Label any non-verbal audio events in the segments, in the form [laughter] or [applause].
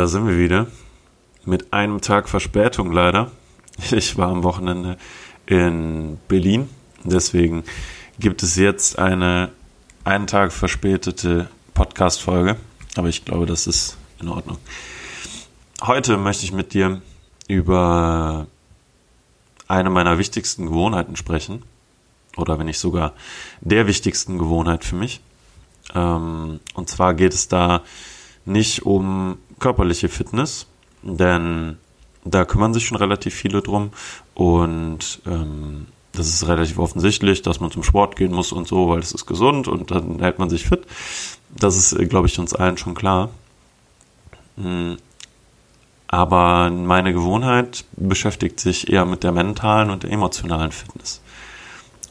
Da sind wir wieder. Mit einem Tag Verspätung leider. Ich war am Wochenende in Berlin. Deswegen gibt es jetzt eine einen Tag verspätete Podcast-Folge. Aber ich glaube, das ist in Ordnung. Heute möchte ich mit dir über eine meiner wichtigsten Gewohnheiten sprechen. Oder wenn nicht sogar der wichtigsten Gewohnheit für mich. Ähm, und zwar geht es da nicht um körperliche Fitness, denn da kümmern sich schon relativ viele drum und ähm, das ist relativ offensichtlich, dass man zum Sport gehen muss und so, weil es ist gesund und dann hält man sich fit. Das ist, äh, glaube ich, uns allen schon klar. Hm. Aber meine Gewohnheit beschäftigt sich eher mit der mentalen und der emotionalen Fitness.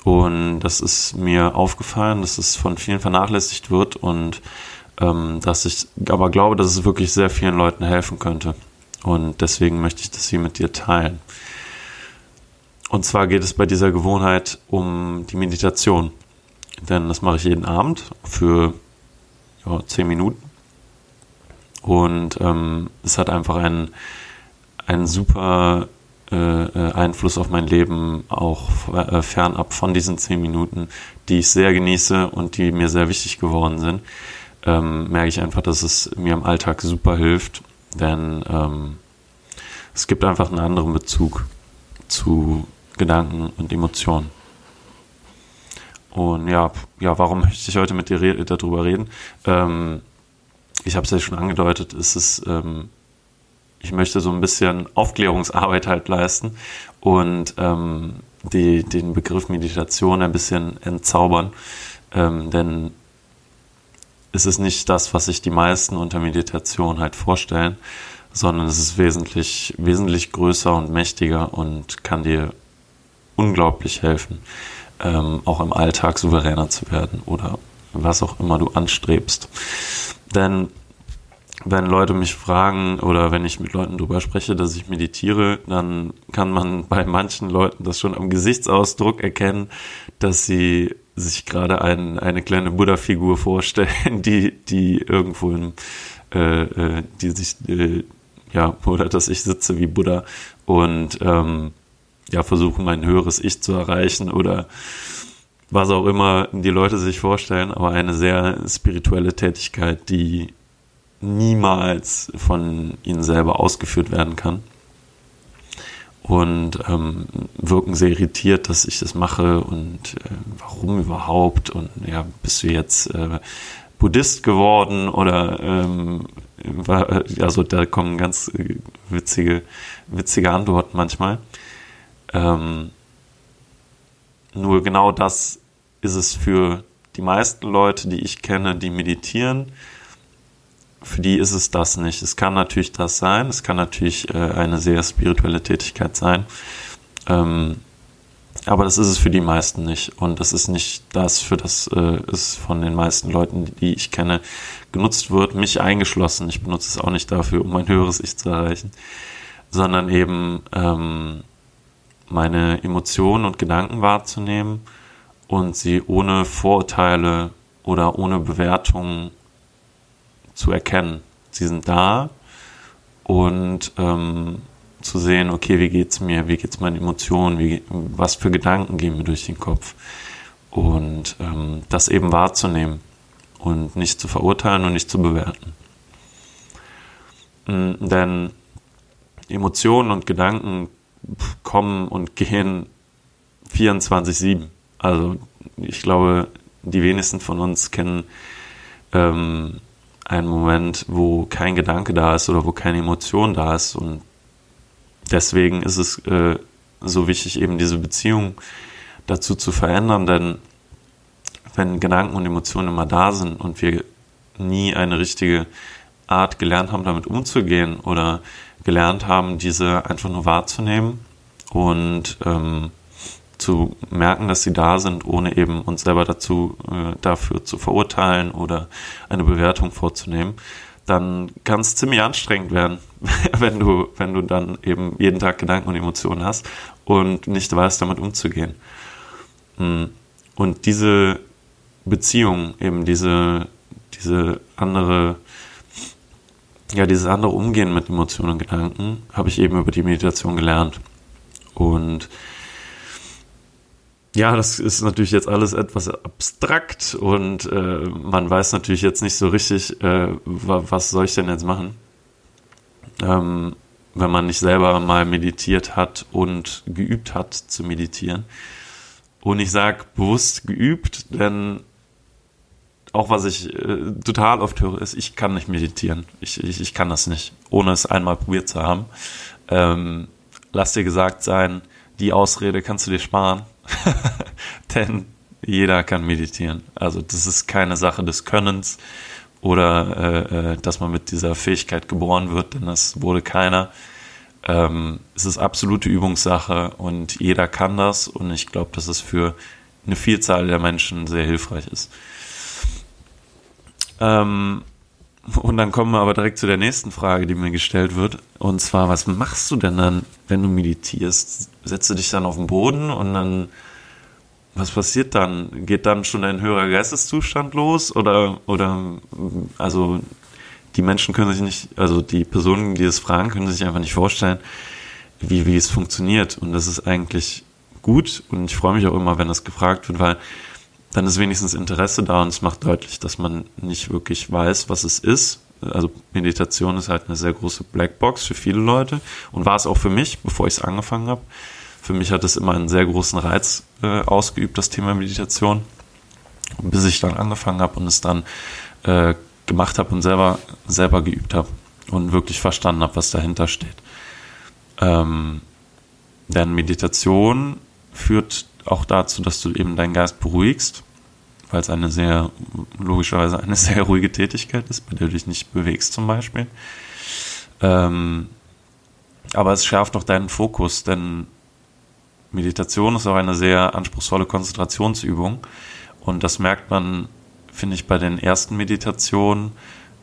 Und das ist mir aufgefallen, dass es von vielen vernachlässigt wird und ähm, dass ich aber glaube, dass es wirklich sehr vielen Leuten helfen könnte. Und deswegen möchte ich das hier mit dir teilen. Und zwar geht es bei dieser Gewohnheit um die Meditation. Denn das mache ich jeden Abend für ja, zehn Minuten. Und ähm, es hat einfach einen, einen super äh, äh, Einfluss auf mein Leben, auch äh, fernab von diesen zehn Minuten, die ich sehr genieße und die mir sehr wichtig geworden sind, ähm, merke ich einfach, dass es mir im Alltag super hilft, denn ähm, es gibt einfach einen anderen Bezug zu Gedanken und Emotionen. Und ja, ja, warum möchte ich heute mit dir re darüber reden? Ähm, ich habe es ja schon angedeutet, es ist ähm, ich möchte so ein bisschen Aufklärungsarbeit halt leisten und ähm, die, den Begriff Meditation ein bisschen entzaubern. Ähm, denn es ist nicht das, was sich die meisten unter Meditation halt vorstellen, sondern es ist wesentlich, wesentlich größer und mächtiger und kann dir unglaublich helfen, ähm, auch im Alltag souveräner zu werden oder was auch immer du anstrebst. Denn wenn Leute mich fragen oder wenn ich mit Leuten darüber spreche, dass ich meditiere, dann kann man bei manchen Leuten das schon am Gesichtsausdruck erkennen, dass sie sich gerade ein, eine kleine Buddha-Figur vorstellen, [laughs] die, die irgendwo im, äh, äh, die sich, äh, ja, oder dass ich sitze wie Buddha und ähm, ja, versuche mein höheres Ich zu erreichen oder was auch immer die Leute sich vorstellen, aber eine sehr spirituelle Tätigkeit, die niemals von ihnen selber ausgeführt werden kann. Und ähm, wirken sehr irritiert, dass ich das mache und äh, warum überhaupt und ja, bist du jetzt äh, Buddhist geworden oder ähm, war, also da kommen ganz äh, witzige, witzige Antworten manchmal. Ähm, nur genau das ist es für die meisten Leute, die ich kenne, die meditieren, für die ist es das nicht. Es kann natürlich das sein, es kann natürlich äh, eine sehr spirituelle Tätigkeit sein. Ähm, aber das ist es für die meisten nicht. Und das ist nicht das, für das äh, es von den meisten Leuten, die ich kenne, genutzt wird, mich eingeschlossen. Ich benutze es auch nicht dafür, um mein höheres Ich zu erreichen, sondern eben ähm, meine Emotionen und Gedanken wahrzunehmen und sie ohne Vorurteile oder ohne Bewertungen zu erkennen. Sie sind da und ähm, zu sehen, okay, wie geht's mir, wie geht's meinen Emotionen, wie, was für Gedanken gehen mir durch den Kopf und ähm, das eben wahrzunehmen und nicht zu verurteilen und nicht zu bewerten. Mm, denn Emotionen und Gedanken kommen und gehen 24-7. Also ich glaube, die wenigsten von uns kennen ähm, ein Moment, wo kein Gedanke da ist oder wo keine Emotion da ist. Und deswegen ist es äh, so wichtig, eben diese Beziehung dazu zu verändern, denn wenn Gedanken und Emotionen immer da sind und wir nie eine richtige Art gelernt haben, damit umzugehen oder gelernt haben, diese einfach nur wahrzunehmen und ähm, zu merken, dass sie da sind, ohne eben uns selber dazu äh, dafür zu verurteilen oder eine Bewertung vorzunehmen, dann kann es ziemlich anstrengend werden, [laughs] wenn du, wenn du dann eben jeden Tag Gedanken und Emotionen hast und nicht weißt, damit umzugehen. Hm. Und diese Beziehung, eben diese, diese andere ja, dieses andere Umgehen mit Emotionen und Gedanken habe ich eben über die Meditation gelernt. Und ja, das ist natürlich jetzt alles etwas abstrakt und äh, man weiß natürlich jetzt nicht so richtig, äh, was soll ich denn jetzt machen, ähm, wenn man nicht selber mal meditiert hat und geübt hat zu meditieren. Und ich sage bewusst geübt, denn auch was ich äh, total oft höre, ist, ich kann nicht meditieren. Ich, ich, ich kann das nicht, ohne es einmal probiert zu haben. Ähm, lass dir gesagt sein, die Ausrede kannst du dir sparen, [laughs] denn jeder kann meditieren. Also das ist keine Sache des Könnens oder äh, äh, dass man mit dieser Fähigkeit geboren wird, denn das wurde keiner. Ähm, es ist absolute Übungssache und jeder kann das und ich glaube, dass es für eine Vielzahl der Menschen sehr hilfreich ist. Ähm, und dann kommen wir aber direkt zu der nächsten Frage, die mir gestellt wird. Und zwar, was machst du denn dann, wenn du meditierst? Setzt du dich dann auf den Boden und dann, was passiert dann? Geht dann schon ein höherer Geisteszustand los? Oder, oder, also, die Menschen können sich nicht, also die Personen, die es fragen, können sich einfach nicht vorstellen, wie, wie es funktioniert. Und das ist eigentlich gut. Und ich freue mich auch immer, wenn das gefragt wird, weil dann ist wenigstens Interesse da und es macht deutlich, dass man nicht wirklich weiß, was es ist. Also Meditation ist halt eine sehr große Blackbox für viele Leute und war es auch für mich, bevor ich es angefangen habe. Für mich hat es immer einen sehr großen Reiz äh, ausgeübt, das Thema Meditation, bis ich dann angefangen habe und es dann äh, gemacht habe und selber, selber geübt habe und wirklich verstanden habe, was dahinter steht. Ähm, denn Meditation führt auch dazu, dass du eben deinen Geist beruhigst, weil es eine sehr, logischerweise eine [laughs] sehr ruhige Tätigkeit ist, bei der du dich nicht bewegst zum Beispiel. Ähm, aber es schärft auch deinen Fokus, denn Meditation ist auch eine sehr anspruchsvolle Konzentrationsübung und das merkt man, finde ich, bei den ersten Meditationen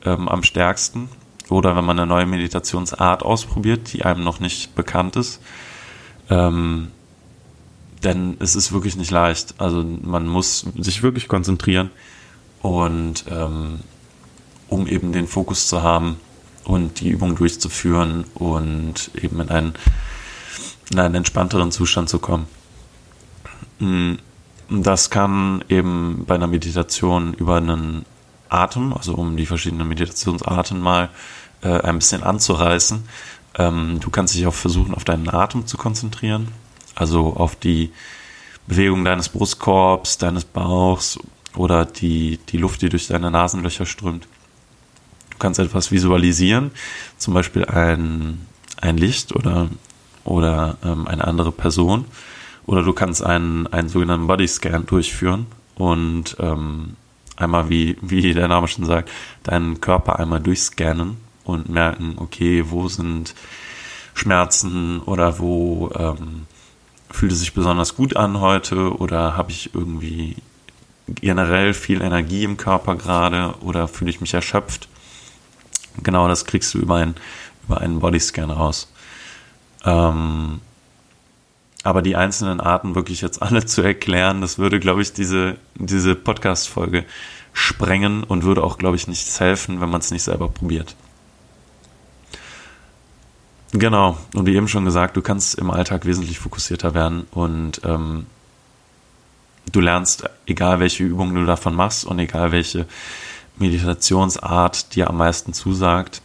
ähm, am stärksten oder wenn man eine neue Meditationsart ausprobiert, die einem noch nicht bekannt ist. Ähm, denn es ist wirklich nicht leicht. Also man muss sich wirklich konzentrieren und ähm, um eben den Fokus zu haben und die Übung durchzuführen und eben in einen, in einen entspannteren Zustand zu kommen. Mm, das kann eben bei einer Meditation über einen Atem, also um die verschiedenen Meditationsarten mal äh, ein bisschen anzureißen. Ähm, du kannst dich auch versuchen, auf deinen Atem zu konzentrieren also auf die Bewegung deines Brustkorbs, deines Bauchs oder die, die Luft, die durch deine Nasenlöcher strömt. Du kannst etwas visualisieren, zum Beispiel ein, ein Licht oder, oder ähm, eine andere Person. Oder du kannst einen, einen sogenannten Bodyscan durchführen und ähm, einmal, wie, wie der Name schon sagt, deinen Körper einmal durchscannen und merken, okay, wo sind Schmerzen oder wo ähm, fühlt es sich besonders gut an heute oder habe ich irgendwie generell viel Energie im Körper gerade oder fühle ich mich erschöpft? Genau, das kriegst du über, ein, über einen Bodyscan raus. Ähm, aber die einzelnen Arten wirklich jetzt alle [laughs] zu erklären, das würde, glaube ich, diese, diese Podcast-Folge sprengen und würde auch, glaube ich, nichts helfen, wenn man es nicht selber probiert. Genau, und wie eben schon gesagt, du kannst im Alltag wesentlich fokussierter werden und ähm, du lernst, egal welche Übungen du davon machst und egal welche Meditationsart dir am meisten zusagt,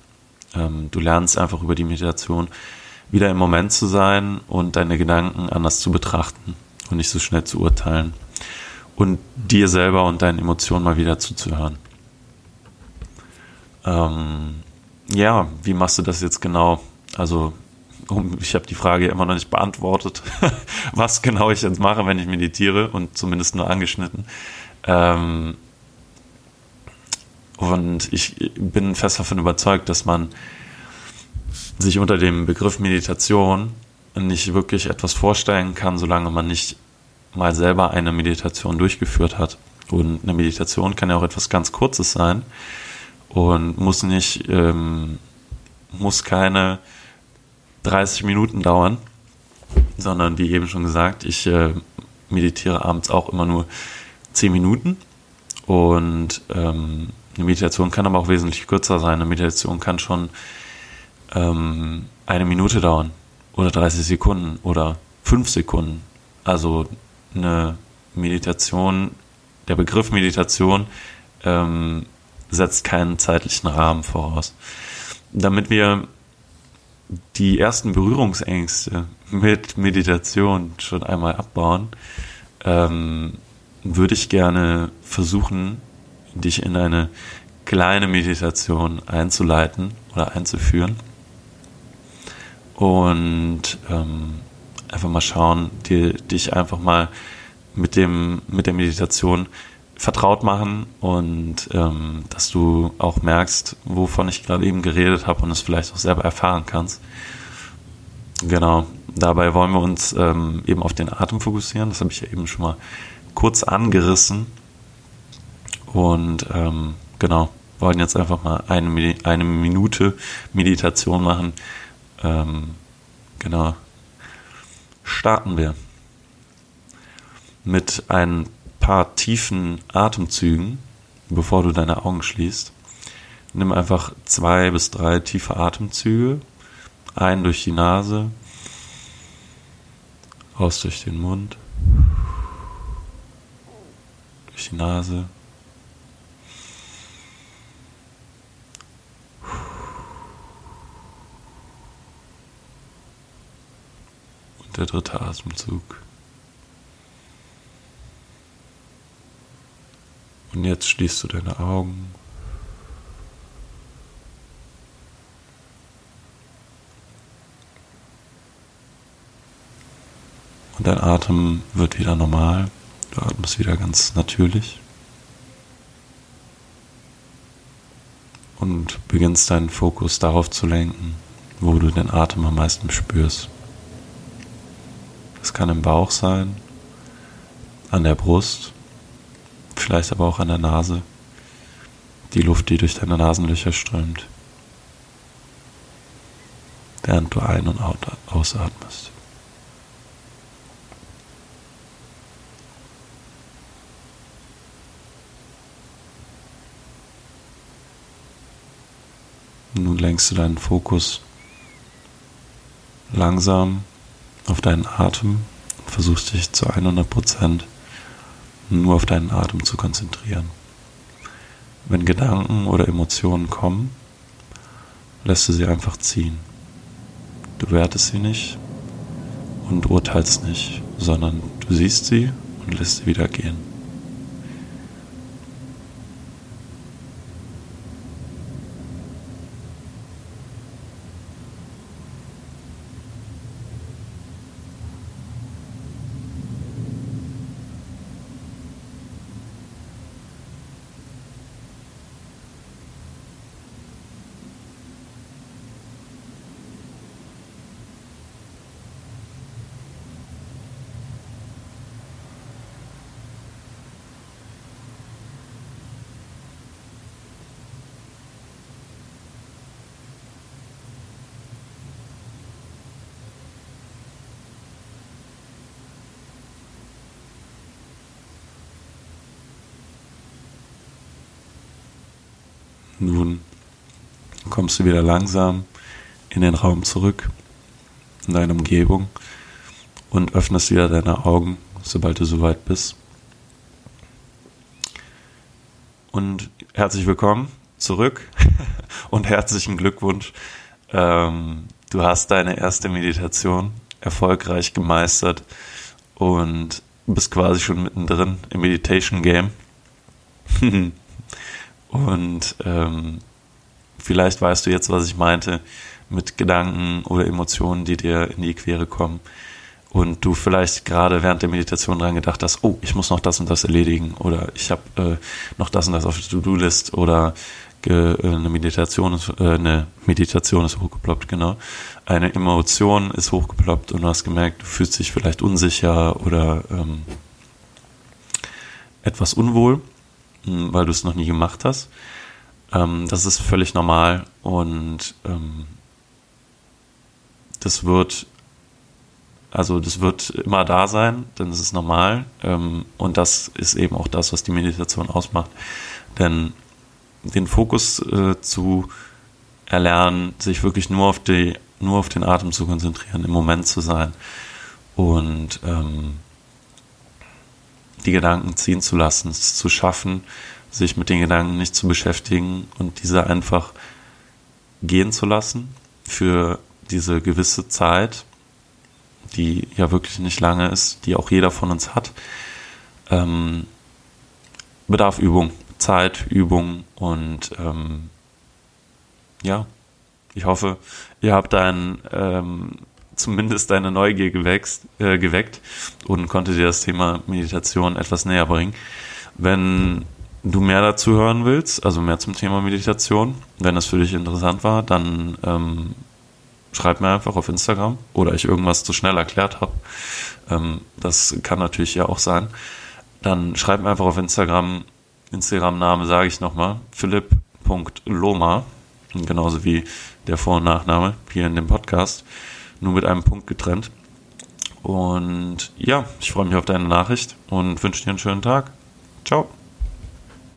ähm, du lernst einfach über die Meditation wieder im Moment zu sein und deine Gedanken anders zu betrachten und nicht so schnell zu urteilen und dir selber und deinen Emotionen mal wieder zuzuhören. Ähm, ja, wie machst du das jetzt genau? Also ich habe die Frage immer noch nicht beantwortet, [laughs] was genau ich jetzt mache, wenn ich meditiere und zumindest nur angeschnitten. Ähm, und ich bin fest davon überzeugt, dass man sich unter dem Begriff Meditation nicht wirklich etwas vorstellen kann, solange man nicht mal selber eine Meditation durchgeführt hat. Und eine Meditation kann ja auch etwas ganz Kurzes sein und muss nicht, ähm, muss keine 30 Minuten dauern, sondern wie eben schon gesagt, ich äh, meditiere abends auch immer nur 10 Minuten und ähm, Eine Meditation kann aber auch wesentlich kürzer sein. Eine Meditation kann schon ähm, eine Minute dauern oder 30 Sekunden oder 5 Sekunden. Also eine Meditation, der Begriff Meditation ähm, setzt keinen zeitlichen Rahmen voraus. Damit wir die ersten Berührungsängste mit Meditation schon einmal abbauen, ähm, würde ich gerne versuchen, dich in eine kleine Meditation einzuleiten oder einzuführen. Und ähm, einfach mal schauen, dir, dich einfach mal mit, dem, mit der Meditation vertraut machen und ähm, dass du auch merkst, wovon ich gerade eben geredet habe und es vielleicht auch selber erfahren kannst. Genau, dabei wollen wir uns ähm, eben auf den Atem fokussieren. Das habe ich ja eben schon mal kurz angerissen. Und ähm, genau, wollen jetzt einfach mal eine, eine Minute Meditation machen. Ähm, genau, starten wir mit ein paar tiefen Atemzügen, bevor du deine Augen schließt. Nimm einfach zwei bis drei tiefe Atemzüge. Ein durch die Nase, aus durch den Mund, durch die Nase. Und der dritte Atemzug. Und jetzt schließt du deine Augen. Und dein Atem wird wieder normal. Du atmest wieder ganz natürlich. Und beginnst deinen Fokus darauf zu lenken, wo du den Atem am meisten spürst. Das kann im Bauch sein, an der Brust vielleicht aber auch an der Nase, die Luft, die durch deine Nasenlöcher strömt, während du ein- und ausatmest. Nun lenkst du deinen Fokus langsam auf deinen Atem und versuchst dich zu 100 Prozent nur auf deinen Atem zu konzentrieren. Wenn Gedanken oder Emotionen kommen, lässt du sie einfach ziehen. Du wertest sie nicht und urteilst nicht, sondern du siehst sie und lässt sie wieder gehen. Nun kommst du wieder langsam in den Raum zurück, in deine Umgebung und öffnest wieder deine Augen, sobald du soweit bist. Und herzlich willkommen zurück [laughs] und herzlichen Glückwunsch. Ähm, du hast deine erste Meditation erfolgreich gemeistert und bist quasi schon mittendrin im Meditation Game. [laughs] Und ähm, vielleicht weißt du jetzt, was ich meinte mit Gedanken oder Emotionen, die dir in die Quere kommen. Und du vielleicht gerade während der Meditation dran gedacht hast, oh, ich muss noch das und das erledigen oder ich habe äh, noch das und das auf der To-Do-List oder äh, eine Meditation ist, äh, eine Meditation ist hochgeploppt, genau. Eine Emotion ist hochgeploppt und du hast gemerkt, du fühlst dich vielleicht unsicher oder ähm, etwas unwohl. Weil du es noch nie gemacht hast. Ähm, das ist völlig normal und ähm, das wird, also das wird immer da sein, denn es ist normal ähm, und das ist eben auch das, was die Meditation ausmacht. Denn den Fokus äh, zu erlernen, sich wirklich nur auf, die, nur auf den Atem zu konzentrieren, im Moment zu sein und ähm, die Gedanken ziehen zu lassen, es zu schaffen, sich mit den Gedanken nicht zu beschäftigen und diese einfach gehen zu lassen für diese gewisse Zeit, die ja wirklich nicht lange ist, die auch jeder von uns hat, ähm, bedarf Übung, Zeit, Übung und ähm, ja, ich hoffe, ihr habt ein ähm, zumindest deine Neugier gewächst, äh, geweckt und konnte dir das Thema Meditation etwas näher bringen. Wenn du mehr dazu hören willst, also mehr zum Thema Meditation, wenn das für dich interessant war, dann ähm, schreib mir einfach auf Instagram oder ich irgendwas zu schnell erklärt habe. Ähm, das kann natürlich ja auch sein. Dann schreib mir einfach auf Instagram, Instagram-Name sage ich nochmal, philipp.loma, genauso wie der Vor- und Nachname hier in dem Podcast nur mit einem Punkt getrennt. Und ja, ich freue mich auf deine Nachricht und wünsche dir einen schönen Tag. Ciao.